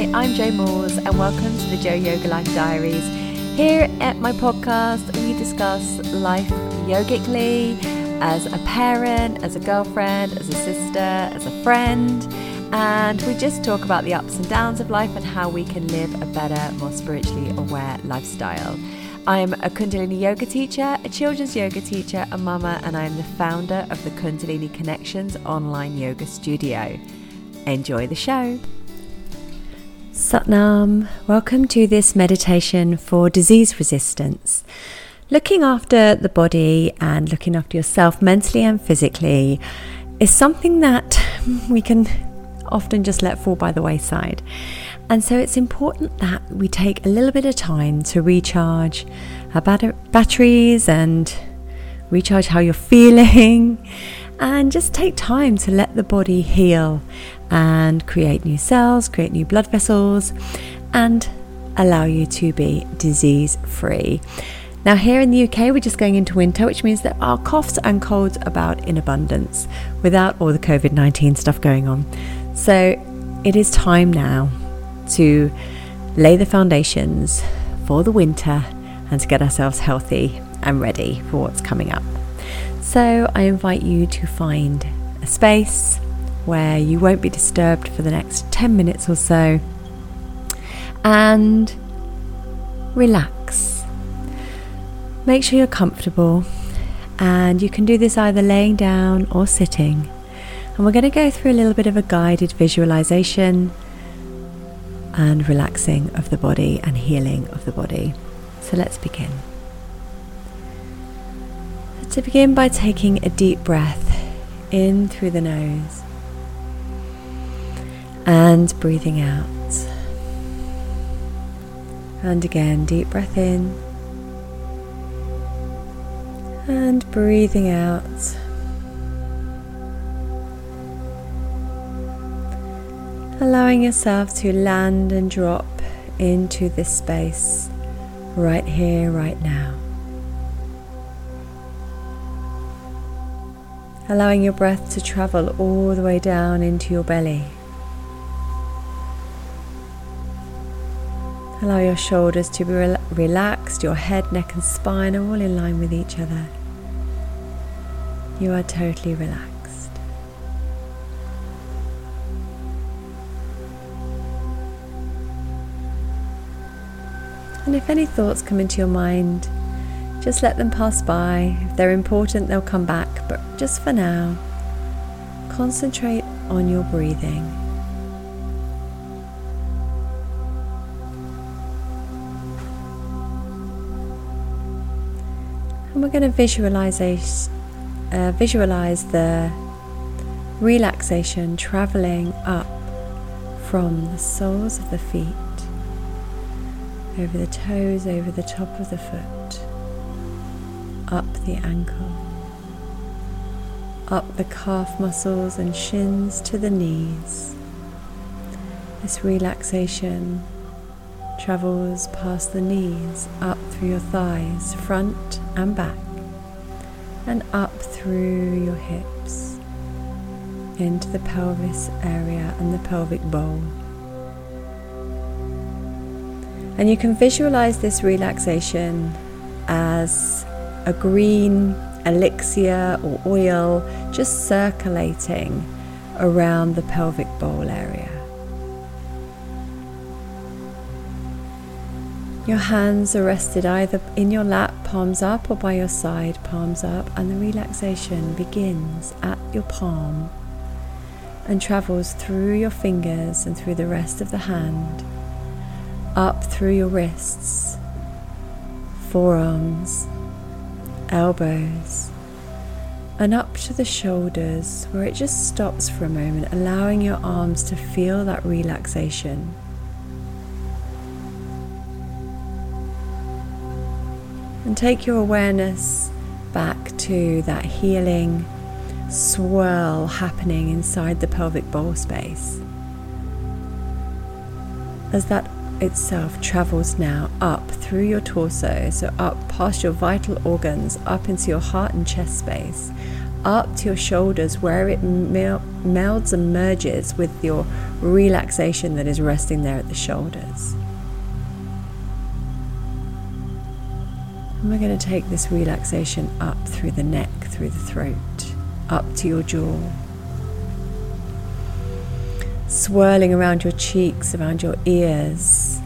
Hi, I'm Jo Moules, and welcome to the Jo Yoga Life Diaries. Here at my podcast, we discuss life yogically as a parent, as a girlfriend, as a sister, as a friend, and we just talk about the ups and downs of life and how we can live a better, more spiritually aware lifestyle. I'm a Kundalini yoga teacher, a children's yoga teacher, a mama, and I'm the founder of the Kundalini Connections online yoga studio. Enjoy the show. Satnam, welcome to this meditation for disease resistance. Looking after the body and looking after yourself mentally and physically is something that we can often just let fall by the wayside. And so it's important that we take a little bit of time to recharge our bat- batteries and recharge how you're feeling and just take time to let the body heal and create new cells, create new blood vessels, and allow you to be disease free. Now, here in the UK, we're just going into winter, which means that our coughs and colds are about in abundance without all the COVID 19 stuff going on. So, it is time now to lay the foundations for the winter and to get ourselves healthy and ready for what's coming up. So, I invite you to find a space where you won't be disturbed for the next 10 minutes or so and relax. Make sure you're comfortable, and you can do this either laying down or sitting. And we're going to go through a little bit of a guided visualization and relaxing of the body and healing of the body. So let's begin. To begin by taking a deep breath in through the nose and breathing out. And again, deep breath in and breathing out. allowing yourself to land and drop into this space right here, right now. Allowing your breath to travel all the way down into your belly. Allow your shoulders to be rel- relaxed, your head, neck, and spine are all in line with each other. You are totally relaxed. And if any thoughts come into your mind, just let them pass by. If they're important, they'll come back. But just for now, concentrate on your breathing. And we're going to visualize, uh, visualize the relaxation traveling up from the soles of the feet over the toes, over the top of the foot, up the ankle, up the calf muscles and shins to the knees. This relaxation travels past the knees, up through your thighs, front and back, and up through your hips into the pelvis area and the pelvic bowl. And you can visualize this relaxation as a green elixir or oil just circulating around the pelvic bowl area. Your hands are rested either in your lap, palms up, or by your side, palms up, and the relaxation begins at your palm and travels through your fingers and through the rest of the hand up through your wrists, forearms, elbows, and up to the shoulders where it just stops for a moment, allowing your arms to feel that relaxation. And take your awareness back to that healing swirl happening inside the pelvic bowl space. As that itself travels now up through your torso, so up past your vital organs, up into your heart and chest space, up to your shoulders where it mel- melds and merges with your relaxation that is resting there at the shoulders. And we're going to take this relaxation up through the neck, through the throat, up to your jaw, swirling around your cheeks, around your ears,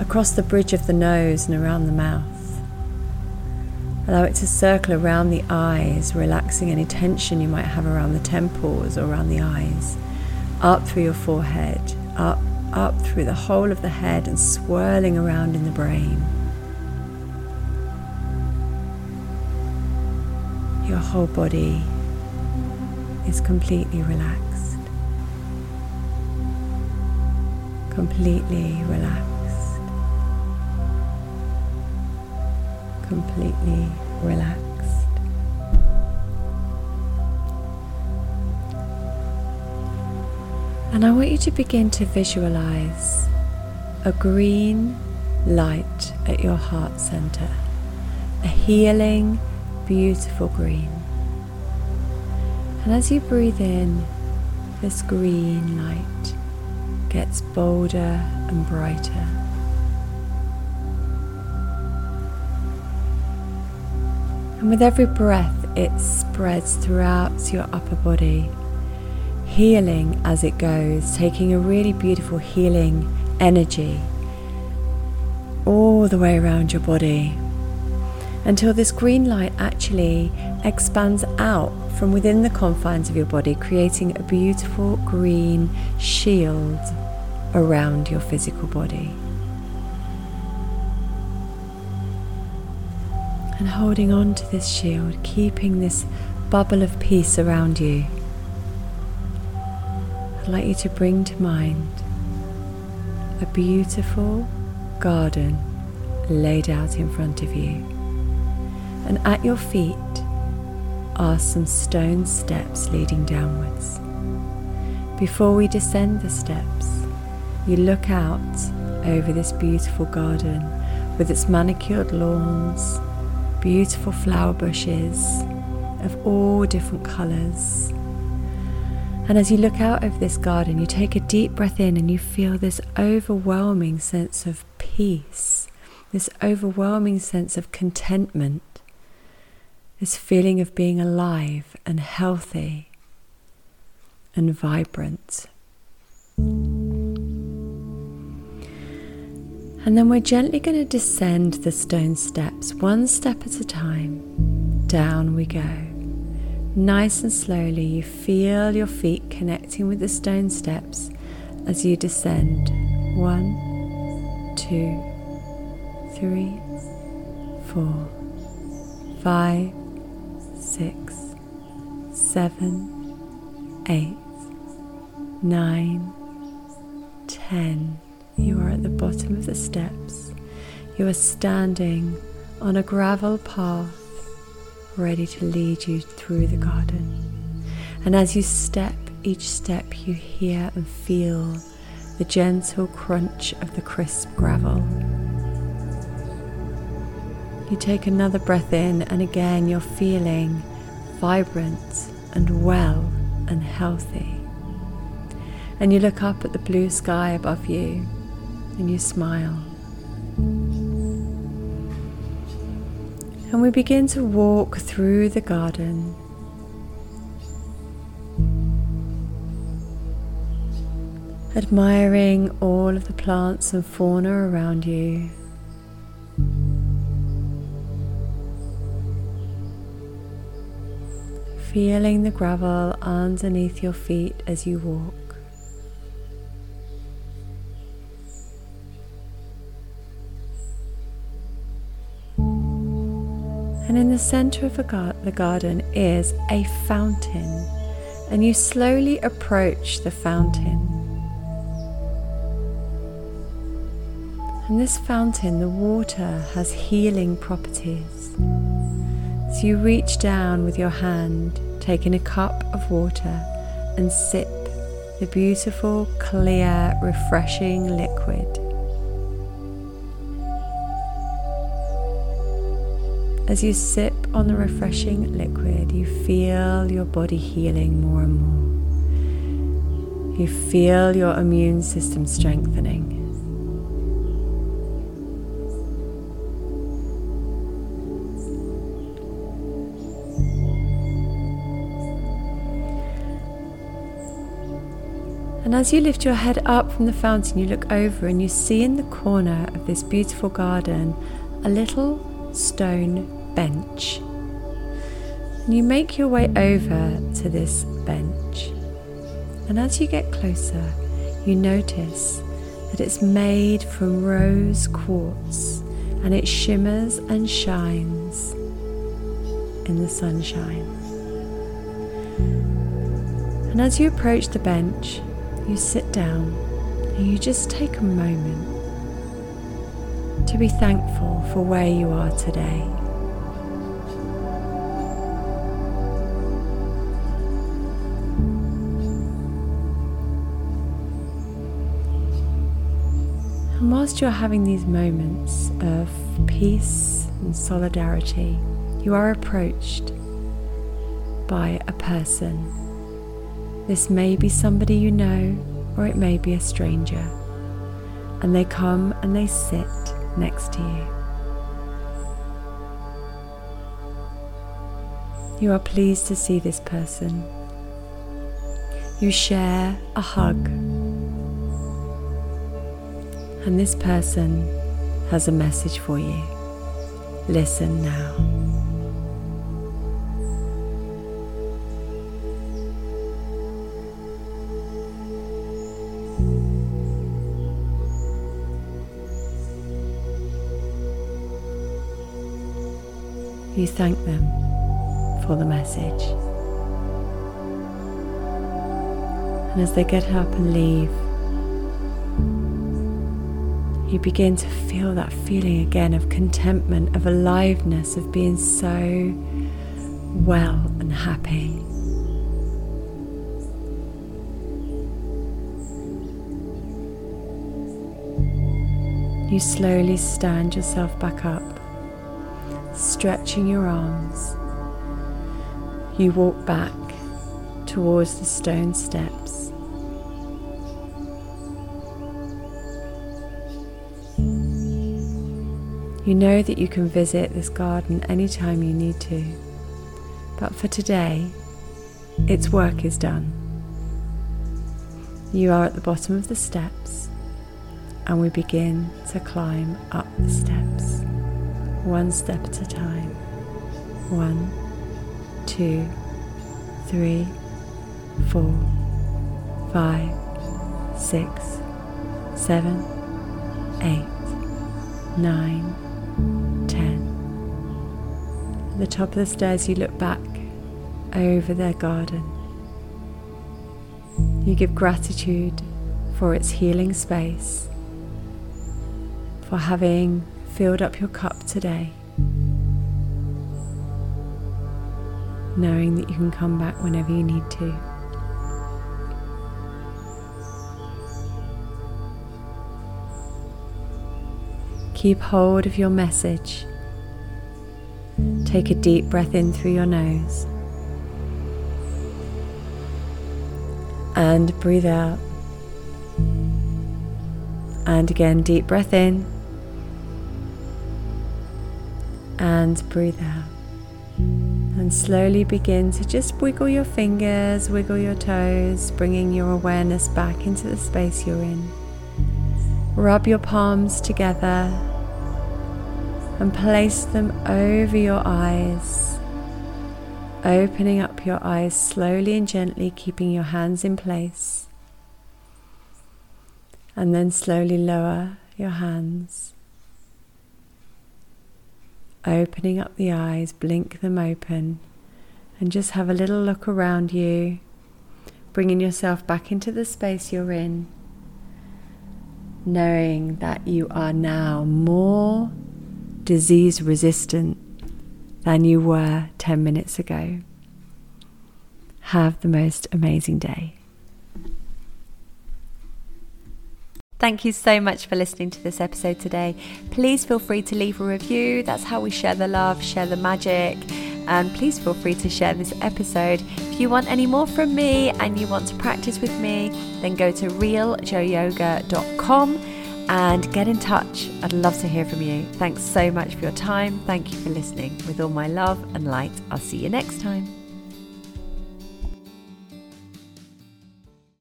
across the bridge of the nose and around the mouth. Allow it to circle around the eyes, relaxing any tension you might have around the temples or around the eyes, up through your forehead, up, up through the whole of the head, and swirling around in the brain. Your whole body is completely relaxed, completely relaxed. completely relaxed. And I want you to begin to visualize a green light at your heart center, a healing, beautiful green. And as you breathe in, this green light gets bolder and brighter. And with every breath, it spreads throughout your upper body, healing as it goes, taking a really beautiful healing energy all the way around your body until this green light actually expands out from within the confines of your body, creating a beautiful green shield around your physical body. and holding on to this shield, keeping this bubble of peace around you. I'd like you to bring to mind a beautiful garden laid out in front of you. And at your feet are some stone steps leading downwards. Before we descend the steps, you look out over this beautiful garden with its manicured lawns beautiful flower bushes of all different colours. And as you look out over this garden, you take a deep breath in and you feel this overwhelming sense of peace, this overwhelming sense of contentment, this feeling of being alive and healthy and vibrant. And then we're gently going to descend the stone steps one step at a time. Down we go. Nice and slowly, you feel your feet connecting with the stone steps as you descend. One, two, three, four, five, six, seven, eight, nine, ten you are at the bottom of the steps. You are standing on a gravel path ready to lead you through the garden. And as you step each step, you hear and feel the gentle crunch of the crisp gravel. You take another breath in, and again you're feeling vibrant and well and healthy. And you look up at the blue sky above you and you smile. And we begin to walk through the garden. Admiring all of the plants and fauna around you. Feeling the gravel underneath your feet as you walk. And in the center of the garden is a fountain, and you slowly approach the fountain. And this fountain, the water has healing properties. So you reach down with your hand, taking a cup of water, and sip the beautiful, clear, refreshing liquid. as you sip on the refreshing liquid, you feel your body healing more and more. You feel your immune system strengthening. And as you lift your head up from the fountain, you look over and you see in the corner of this beautiful garden a little stone bench. And you make your way over to this bench. And as you get closer, you notice that it's made from rose quartz and it shimmers and shines in the sunshine. And as you approach the bench, you sit down and you just take a moment to be thankful for where you are today. And whilst you're having these moments of peace and solidarity, you are approached by a person this may be somebody you know, or it may be a stranger. And they come and they sit next to you. You are pleased to see this person. You share a hug. And this person has a message for you. Listen now. You thank them for the message. And as they get up and leave, you begin to feel that feeling again of contentment, of aliveness, of being so well and happy. You slowly stand yourself back up stretching your arms, you walk back towards the stone steps. You know that you can visit this garden anytime you need to, but for today, its work is done. You are at the bottom of the steps, and we begin to climb up the steps one step at a time. One, two, three, four, five, six, seven, eight, nine, ten. At the top of the stairs, you look back over their garden. You give gratitude for its healing space, for having filled up your cup today, knowing that you can come back whenever you need to. Keep hold of your message. Take a deep breath in through your nose and breathe out. And again, deep breath in and breathe out. And slowly begin to just wiggle your fingers, wiggle your toes, bringing your awareness back into the space you're in. Rub your palms together and place them over your eyes, opening up your eyes slowly and gently, keeping your hands in place. And then slowly lower your hands opening up the eyes, blink them open, and just have a little look around you, bringing yourself back into the space you're in, knowing that you are now more disease resistant than you were 10 minutes ago. Have the most amazing day. Thank you so much for listening to this episode today. Please feel free to leave a review. That's how we share the love, share the magic. And please feel free to share this episode. If you want any more from me and you want to practice with me, then go to realjoyoga.com and get in touch. I'd love to hear from you. Thanks so much for your time. Thank you for listening. With all my love and light, I'll see you next time.